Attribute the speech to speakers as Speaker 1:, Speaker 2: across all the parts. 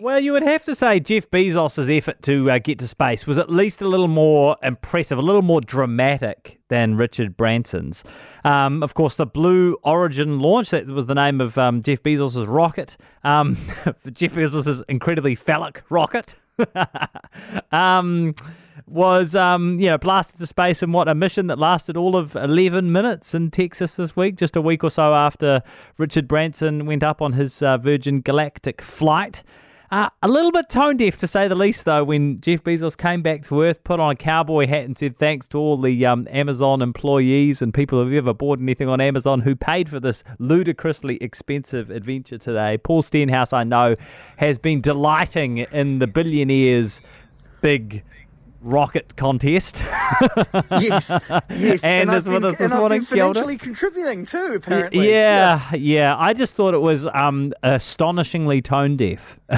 Speaker 1: Well, you would have to say Jeff Bezos' effort to uh, get to space was at least a little more impressive, a little more dramatic than Richard Branson's. Um, of course, the Blue Origin launch, that was the name of um, Jeff Bezos' rocket, um, Jeff Bezos' incredibly phallic rocket. um, was um, you know blasted to space in what a mission that lasted all of 11 minutes in Texas this week, just a week or so after Richard Branson went up on his uh, Virgin Galactic flight. Uh, a little bit tone deaf, to say the least, though, when Jeff Bezos came back to Earth, put on a cowboy hat, and said thanks to all the um, Amazon employees and people who've ever bought anything on Amazon who paid for this ludicrously expensive adventure today. Paul Stenhouse, I know, has been delighting in the billionaires' big rocket contest.
Speaker 2: yes, yes.
Speaker 1: And,
Speaker 2: I've
Speaker 1: it's with us this
Speaker 2: and
Speaker 1: morning,
Speaker 2: financially contributing too, apparently.
Speaker 1: Yeah, yeah. I just thought it was um, astonishingly tone deaf.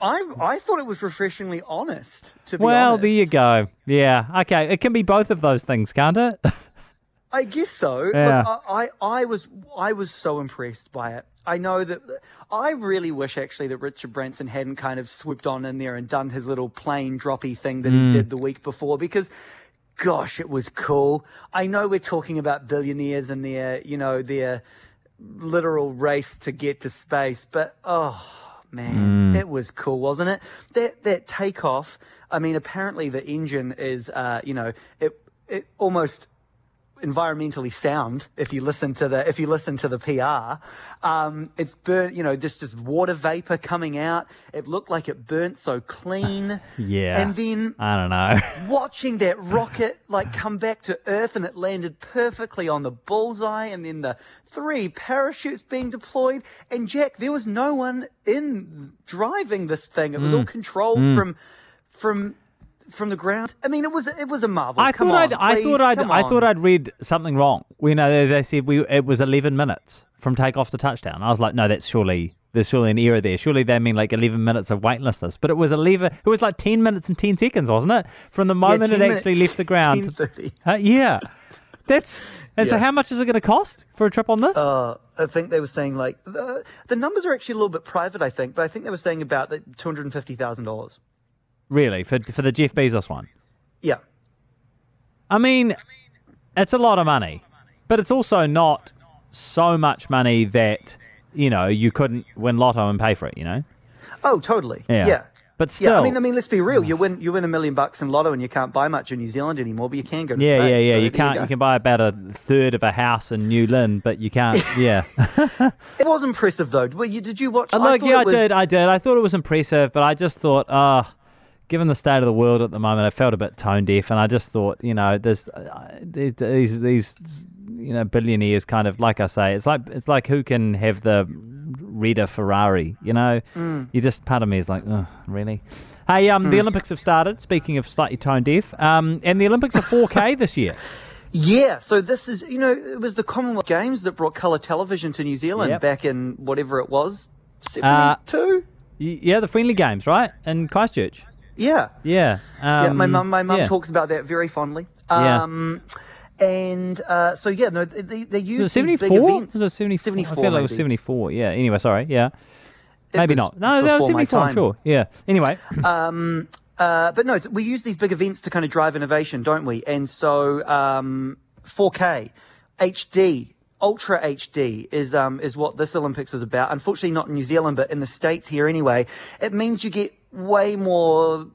Speaker 2: I I thought it was refreshingly honest. To be
Speaker 1: well,
Speaker 2: honest.
Speaker 1: there you go. Yeah, okay. It can be both of those things, can't it?
Speaker 2: I guess so.
Speaker 1: Yeah.
Speaker 2: Look, I, I I was I was so impressed by it. I know that I really wish actually that Richard Branson hadn't kind of swooped on in there and done his little plane droppy thing that
Speaker 1: Mm.
Speaker 2: he did the week before because gosh, it was cool. I know we're talking about billionaires and their, you know, their literal race to get to space, but oh man, it was cool, wasn't it? That that takeoff. I mean, apparently the engine is, uh, you know, it it almost environmentally sound if you listen to the if you listen to the PR. Um, it's burnt, you know, just just water vapor coming out. It looked like it burnt so clean.
Speaker 1: Yeah.
Speaker 2: And then
Speaker 1: I don't know.
Speaker 2: watching that rocket like come back to Earth and it landed perfectly on the bullseye, and then the three parachutes being deployed. And Jack, there was no one in driving this thing. It was
Speaker 1: Mm.
Speaker 2: all controlled from from from the ground. I mean, it was it was a marvel.
Speaker 1: I
Speaker 2: Come
Speaker 1: thought
Speaker 2: on,
Speaker 1: I'd, I
Speaker 2: please,
Speaker 1: thought I'd,
Speaker 2: come
Speaker 1: I
Speaker 2: on.
Speaker 1: thought I'd read something wrong. You know, they, they said we it was 11 minutes from takeoff to touchdown. I was like, no, that's surely there's surely an error there. Surely they mean like 11 minutes of weightlessness. But it was 11. It was like 10 minutes and 10 seconds, wasn't it? From the moment
Speaker 2: 10
Speaker 1: it actually left the ground. Uh, yeah, that's. And so, how much is it going to cost for a trip on this?
Speaker 2: Uh, I think they were saying like the, the numbers are actually a little bit private. I think, but I think they were saying about the two hundred and fifty thousand dollars.
Speaker 1: Really, for for the Jeff Bezos one?
Speaker 2: Yeah.
Speaker 1: I mean, it's a lot of money, but it's also not so much money that you know you couldn't win lotto and pay for it. You know?
Speaker 2: Oh, totally.
Speaker 1: Yeah.
Speaker 2: Yeah.
Speaker 1: But still,
Speaker 2: Yeah, I mean, I mean, let's be real. You win, you win a million bucks in lotto, and you can't buy much in New Zealand anymore, but you can go. To
Speaker 1: yeah,
Speaker 2: Spain,
Speaker 1: yeah, yeah.
Speaker 2: so
Speaker 1: You can't.
Speaker 2: go.
Speaker 1: You, can buy about a third of a house in New Lynn, but you can't. Yeah.
Speaker 2: It was impressive, though. Well, you, did you watch?
Speaker 1: Uh, Look,
Speaker 2: thought
Speaker 1: yeah, I
Speaker 2: was-
Speaker 1: did. I did. I thought it was impressive, but I just thought, ah, given the state of the world at the moment, I felt a bit tone deaf, and I just thought, you know, there's uh, these these you know billionaires kind of like I say, it's like it's like who can have the redder Ferrari, you know?
Speaker 2: Mm.
Speaker 1: You just part of me is like, oh, really? Hey, um, the Olympics have started. Speaking of slightly tone deaf, um, and the Olympics are 4K this year.
Speaker 2: Yeah, so this is, you know, it was the Commonwealth Games that brought colour television to New Zealand
Speaker 1: Yep.
Speaker 2: back in whatever it was,
Speaker 1: Uh,
Speaker 2: seventy-two.
Speaker 1: Y- Yeah, the friendly games, right? In Christchurch.
Speaker 2: Yeah,
Speaker 1: Yeah. Um,
Speaker 2: yeah. My mum, my mum
Speaker 1: yeah.
Speaker 2: talks about that very fondly.
Speaker 1: Yeah.
Speaker 2: Um, and uh, so yeah, no, they they use
Speaker 1: Was it
Speaker 2: these big
Speaker 1: 74?
Speaker 2: events.
Speaker 1: Was it 74?
Speaker 2: 74
Speaker 1: I feel like it was 74. Yeah. Anyway, sorry. Yeah.
Speaker 2: It
Speaker 1: Maybe not. No, that was
Speaker 2: my
Speaker 1: 74, I'm sure. Yeah. Anyway.
Speaker 2: Um, uh, but no, we use these big events to kind of drive innovation, don't we? And so, um, 4K, HD, Ultra HD is um, is what this Olympics is about. Unfortunately, not in New Zealand, but in the states here anyway. It means you get way more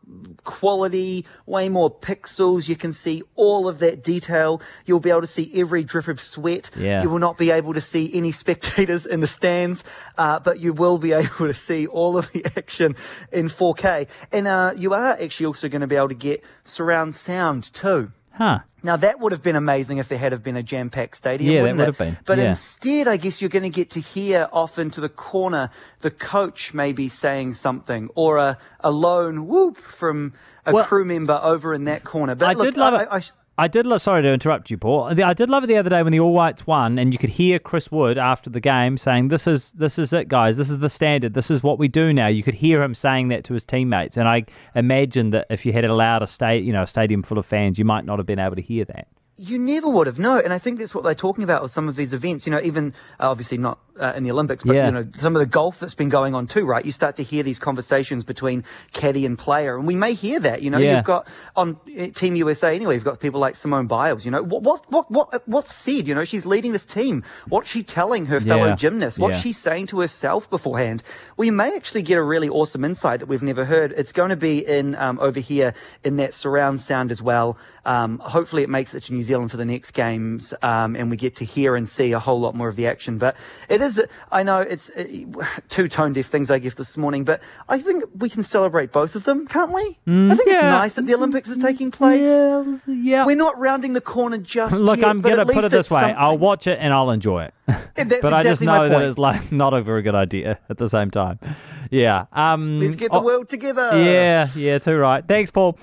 Speaker 2: quality, way more pixels. You can see all of that detail. You'll be able to see every drip of sweat.
Speaker 1: Yeah.
Speaker 2: You will not be able to see any spectators in the stands, uh, but you will be able to see all of the action in 4K. And uh, you are actually also going to be able to get surround sound too.
Speaker 1: Huh.
Speaker 2: Now that would have been amazing if there had have been a jam-packed stadium.
Speaker 1: Yeah, that would have been,
Speaker 2: But
Speaker 1: yeah.
Speaker 2: instead, I guess you're going to get to hear off into the corner the coach maybe saying something, or a, a lone whoop from a
Speaker 1: Well,
Speaker 2: crew member over in that corner. But
Speaker 1: I
Speaker 2: look,
Speaker 1: did love
Speaker 2: I,
Speaker 1: it.
Speaker 2: I, I,
Speaker 1: I did love. Sorry to interrupt you, Paul. I did love it the other day when the All Whites won, and you could hear Chris Wood after the game saying, "This is this is it, guys. This is the standard. This is what we do now." You could hear him saying that to his teammates, and I imagine that if you had allowed a state, you know, a stadium full of fans, you might not have been able to hear that.
Speaker 2: You never would have known. And I think that's what they're talking about with some of these events. You know, even uh, obviously not uh, in the Olympics, but
Speaker 1: Yeah.
Speaker 2: you know, some of the golf that's been going on too, right? You start to hear these conversations between caddy and player, and we may hear that. You know,
Speaker 1: Yeah.
Speaker 2: you've got on uh, Team USA anyway. You've got people like Simone Biles. You know, what what what what what's said? You know, she's leading this team. What's she telling her fellow
Speaker 1: Yeah.
Speaker 2: gymnasts? What's she saying to herself beforehand? We may actually get a really awesome insight that we've never heard. It's going to be in um, over here in that surround sound as well. Um, hopefully, it makes it to New Zealand for the next games, um, and we get to hear and see a whole lot more of the action. But it is, I know it's uh, two tone deaf things I give this morning, but I think we can celebrate both of them, can't we? I think it's nice that the Olympics is taking place.
Speaker 1: Yeah, yeah.
Speaker 2: We're not rounding the corner just
Speaker 1: Look,
Speaker 2: yet,
Speaker 1: I'm gonna put it this way: I'll watch it and I'll enjoy it. But I just know that it's like not a very good idea at the same time. Yeah. Um.
Speaker 2: Let's get the
Speaker 1: oh,
Speaker 2: world together.
Speaker 1: Yeah. Yeah. Too right. Thanks, Paul.